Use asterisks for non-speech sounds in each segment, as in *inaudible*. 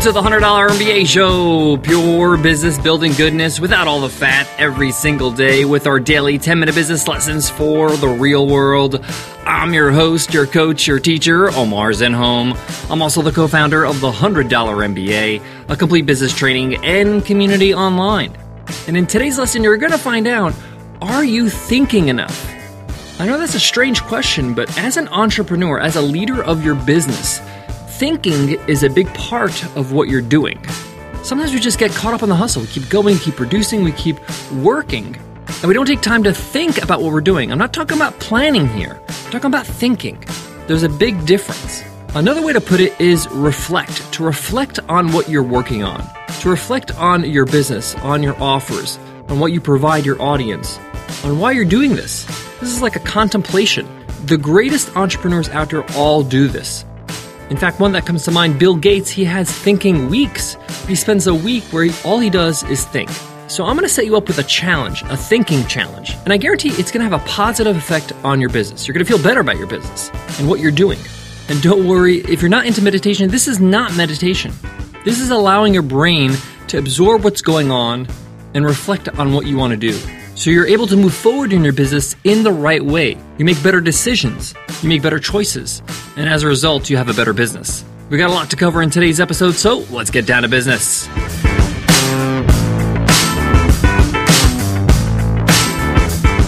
to the $100 MBA show. Pure business building goodness without all the fat every single day with our daily 10 minute business lessons for the real world. I'm your host, your coach, your teacher, Omar Zenhom. I'm also the co founder of the $100 MBA, a complete business training and community online. And in today's lesson, you're going to find out are you thinking enough? I know that's a strange question, but as an entrepreneur, as a leader of your business, thinking is a big part of what you're doing. Sometimes we just get caught up in the hustle. We keep going, keep producing, we keep working, and we don't take time to think about what we're doing. I'm not talking about planning here, I'm talking about thinking. There's a big difference. Another way to put it is reflect, to reflect on what you're working on, to reflect on your business, on your offers, on what you provide your audience, on why you're doing this. This is like a contemplation. The greatest entrepreneurs out there all do this. In fact, one that comes to mind, Bill Gates, he has thinking weeks. He spends a week where he, all he does is think. So I'm going to set you up with a challenge, a thinking challenge. And I guarantee it's going to have a positive effect on your business. You're going to feel better about your business and what you're doing. And don't worry, if you're not into meditation, this is not meditation. This is allowing your brain to absorb what's going on and reflect on what you want to do. So you're able to move forward in your business in the right way. You make better decisions, you make better choices, and as a result, you have a better business. We got a lot to cover in today's episode, so let's get down to business.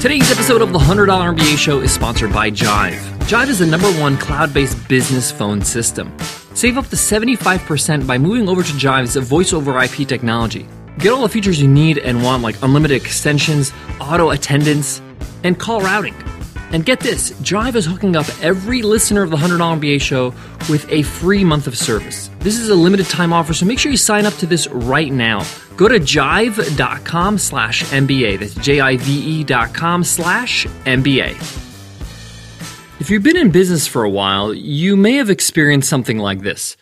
Today's episode of the $100 MBA show is sponsored by Jive. Jive is the number one cloud based business phone system. Save up to 75% by moving over to Jive's voice over IP technology. Get all the features you need and want, like unlimited extensions, auto attendant, and call routing. And get this Jive is hooking up every listener of the $100 MBA show with a free month of service. This is a limited time offer, so make sure you sign up to this right now. Go to jive.com slash MBA. That's J I V E dot com slash MBA. If you've been in business for a while, you may have experienced something like this.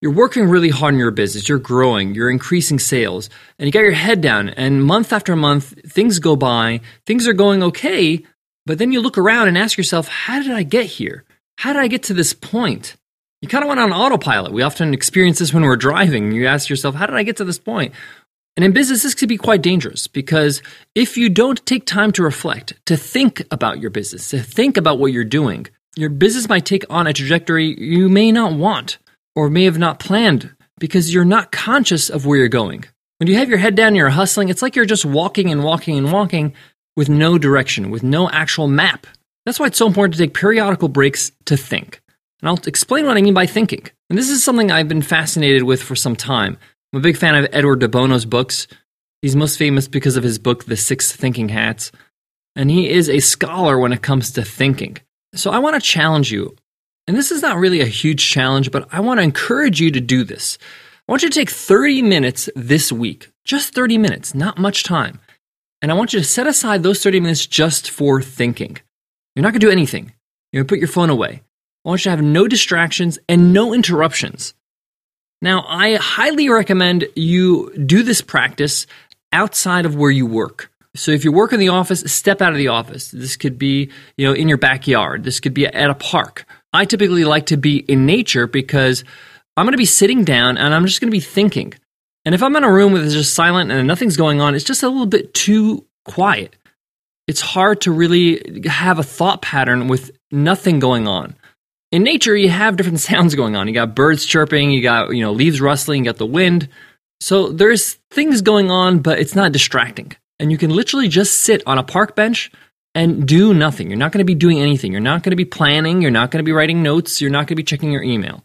You're working really hard in your business, you're growing, you're increasing sales, and you got your head down, and month after month, things go by, things are going okay, but then you look around and ask yourself, how did I get here? How did I get to this point? You kind of went on autopilot. We often experience this when we're driving. You ask yourself, how did I get to this point? And in business, this could be quite dangerous because if you don't take time to reflect, to think about your business, to think about what you're doing, your business might take on a trajectory you may not want or may have not planned because you're not conscious of where you're going. When you have your head down and you're hustling, it's like you're just walking and walking and walking with no direction, with no actual map. That's why it's so important to take periodical breaks to think. And I'll explain what I mean by thinking. And this is something I've been fascinated with for some time. I'm a big fan of Edward de Bono's books. He's most famous because of his book, The Six Thinking Hats. And he is a scholar when it comes to thinking. So I want to challenge you. And this is not really a huge challenge, but I want to encourage you to do this. I want you to take 30 minutes this week, just 30 minutes, not much time. And I want you to set aside those 30 minutes just for thinking. You're not going to do anything. You're going to put your phone away. I want you to have no distractions and no interruptions. Now, I highly recommend you do this practice outside of where you work. So if you work in the office, step out of the office. This could be, you know, in your backyard. This could be at a park. I typically like to be in nature because I'm going to be sitting down and I'm just going to be thinking. And if I'm in a room where it's just silent and nothing's going on, it's just a little bit too quiet. It's hard to really have a thought pattern with nothing going on. In nature, you have different *laughs* sounds going on. You got birds chirping, you got, you know, leaves rustling, you got the wind. So there's things going on, but it's not distracting. And you can literally just sit on a park bench and do nothing. You're not going to be doing anything. You're not going to be planning. You're not going to be writing notes. You're not going to be checking your email.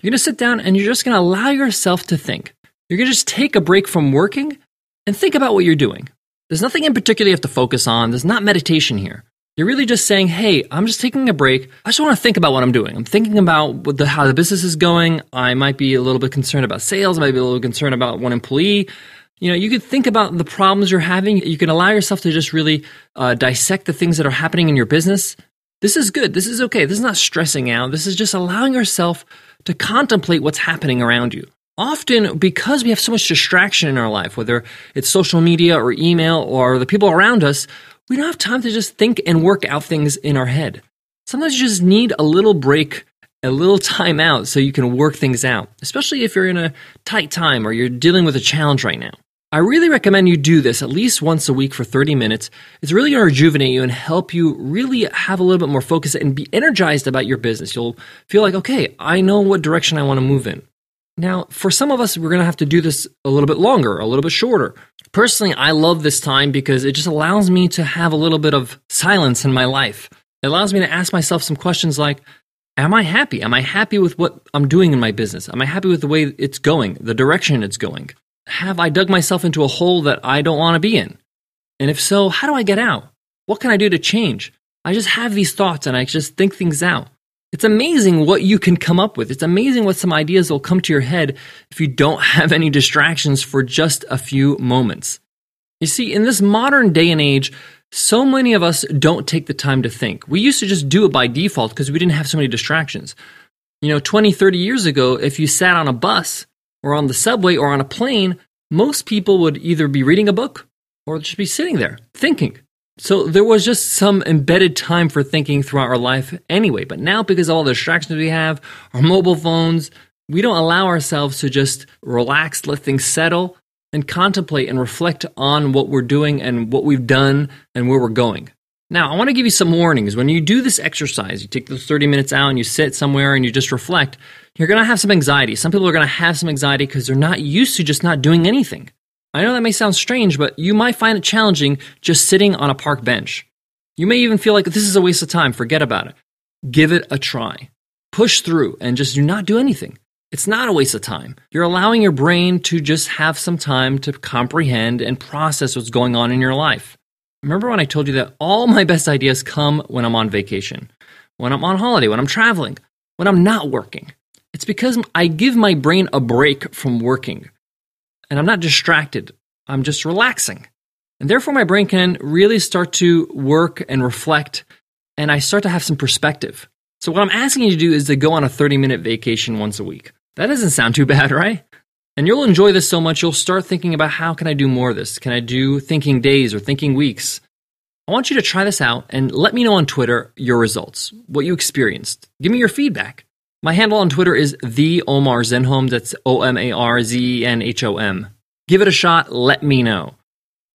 You're going to sit down and you're just going to allow yourself to think. You're going to just take a break from working and think about what you're doing. There's nothing in particular you have to focus on. There's not meditation here. You're really just saying, hey, I'm just taking a break. I just want to think about what I'm doing. I'm thinking about the, how the business is going. I might be a little bit concerned about sales. I might be a little concerned about one employee. You know, you could think about the problems you're having. You can allow yourself to just really uh, dissect the things that are happening in your business. This is good. This is okay. This is not stressing out. This is just allowing yourself to contemplate what's happening around you often because we have so much distraction in our life, whether it's social media or email or the people around us, we don't have time to just think and work out things in our head. Sometimes you just need a little break a little *laughs* time out so you can work things out, especially if you're in a tight time or you're dealing with a challenge right now. I really recommend you do this at least once a week for 30 minutes. It's really going to rejuvenate you and help you really have a little bit more focus and be energized about your business. You'll feel like, okay, I know what direction I want to move in. Now, for some of us, we're going to have to do this a little bit longer, a little bit shorter. Personally, I love this time because it just allows me to have a little bit of silence in my life. It allows me to ask myself some questions like, Am I happy? Am I happy with what I'm doing in my business? Am I happy with the way it's going, the direction it's going? Have I dug myself into a hole that I don't want to be in? And if so, how do I get out? What can I do to change? I just have these thoughts and I just think things out. It's amazing what you can come up with. It's amazing what some ideas will come to your head if you don't *laughs* have any distractions for just a few moments. You see, in this modern day and age, so many of us don't take the time to think. We used to just do it by default because we didn't have so many distractions. You know, 20, 30 years ago, if you sat on a bus or on the subway or on a plane, most people would either be reading a book or just be sitting there thinking. So there was just some embedded time for thinking throughout our life anyway. But now, because of all the distractions we have, our mobile phones, we don't allow ourselves to just relax, let things settle, and contemplate and reflect on what we're doing and what we've done and where we're going. Now, I want to give you some warnings. When you do this exercise, you take those 30 minutes out and you sit somewhere and you just reflect, you're going to have some anxiety. Some people are going to have some anxiety because they're not used to just not doing anything. I know that may sound strange, but you might find it challenging just sitting on a park bench. You may even feel like this is a waste of time, forget about it. Give it a try. Push through and just do not do anything. It's not a waste of time. You're allowing your brain to just have some time to comprehend and process what's going on in your life. Remember when I told you that all my best ideas come when I'm on vacation, when I'm on holiday, when I'm traveling, when I'm not working? It's because I give my brain a break from working. And I'm not distracted, I'm just relaxing. And therefore, my brain can really start to work and reflect, and I start to have some perspective. So, what I'm asking you to do is to go on a 30 minute vacation once a week. That doesn't sound too bad, *laughs* right? And you'll enjoy this so much, you'll start thinking about how can I do more of this? Can I do thinking days or thinking weeks? I want you to try this out and let me know on Twitter your results, what you experienced. Give me your feedback. My handle on Twitter is the Omar Zenhom. That's O M A R Z E N H O M. Give it a shot. Let me know.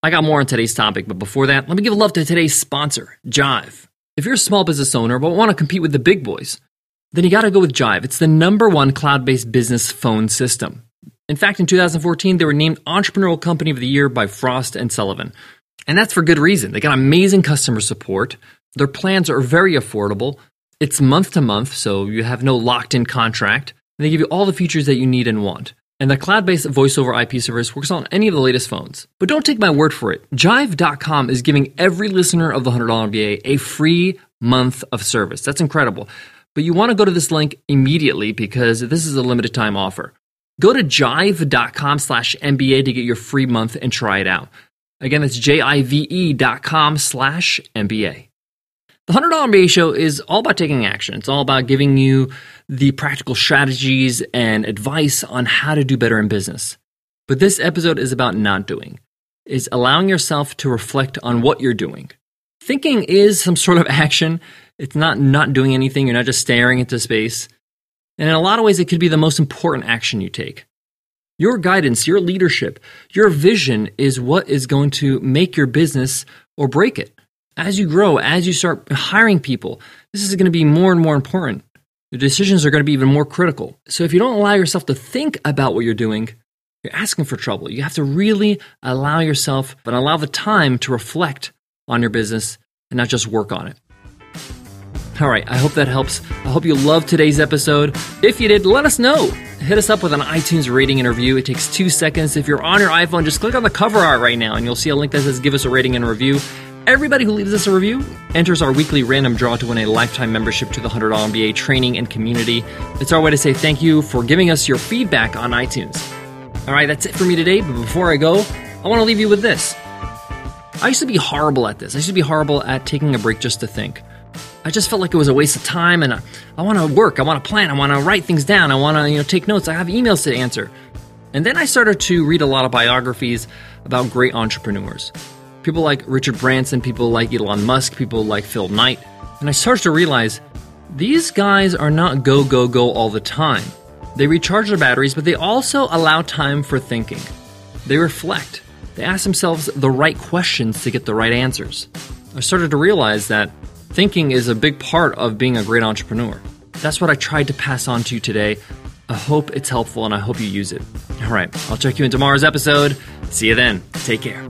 I got more on today's topic, but before that, let me give love to today's sponsor, Jive. If you're a small business owner but want to compete with the big boys, then you got to go with Jive. It's the number one cloud based business phone system. In fact, in 2014, they were named Entrepreneurial Company of the Year by Frost and Sullivan. And that's for good reason. They got amazing customer support. Their plans are very affordable. It's month to month, so you have no locked in contract. And they give you all the features that you need and want. And the cloud based voice over IP service works on any of the latest phones. But don't take my word for it. Jive.com is giving every listener of the $100 MBA a free month of service. That's incredible. But you want to go to this link immediately because this is a limited time offer. Go to jive.com slash MBA to get your free month and try it out. Again, that's J-I-V-E dot com slash MBA. The $100 MBA show is all about taking action. It's all about giving you the practical strategies and advice on how to do better in business. But this episode is about not doing, is allowing yourself to reflect on what you're doing. Thinking is some sort of action, it's not not doing anything, you're not just staring into space. And in a lot of ways, it could be the most important action you take. Your guidance, your leadership, your vision is what is going to make your business or break it. As you grow, as you start hiring people, this is going to be more and more important. Your decisions are going to be even more critical. So if you don't allow yourself to think about what you're doing, you're asking for trouble. You have to really allow yourself and allow the time to reflect on your business and not just work on it. All right, I hope that helps. I hope you loved today's episode. If you did, let us know. Hit us up with an iTunes rating and review. It takes two seconds. If you're on your iPhone, just click on the cover art right now and you'll see a link that says give us a rating and review. Everybody who leaves us a review enters our weekly random draw to win a lifetime membership to the $100 MBA training and community. It's our way to say thank you for giving us your feedback on iTunes. All right, that's it for me today. But before I go, I want to leave you with this. I used to be horrible at this. I used to be horrible at taking a break just to think. I just felt like it was a waste of time, and I, I want to work. I want to plan. I want to write things down. I want to you know take notes. I have emails to answer. And then I started to read a lot of biographies about great entrepreneurs. People like Richard Branson, people like Elon Musk, people like Phil Knight. And I started to realize These guys are not go, go, go all the time. They recharge their batteries, but they also allow time for thinking. They reflect. They ask themselves the right questions to get the right answers. I started to realize that thinking is a big part of being a great entrepreneur. That's what I tried to pass on to you today. I hope it's helpful and I hope you use it. All right, I'll check you in tomorrow's episode. See you then. Take care.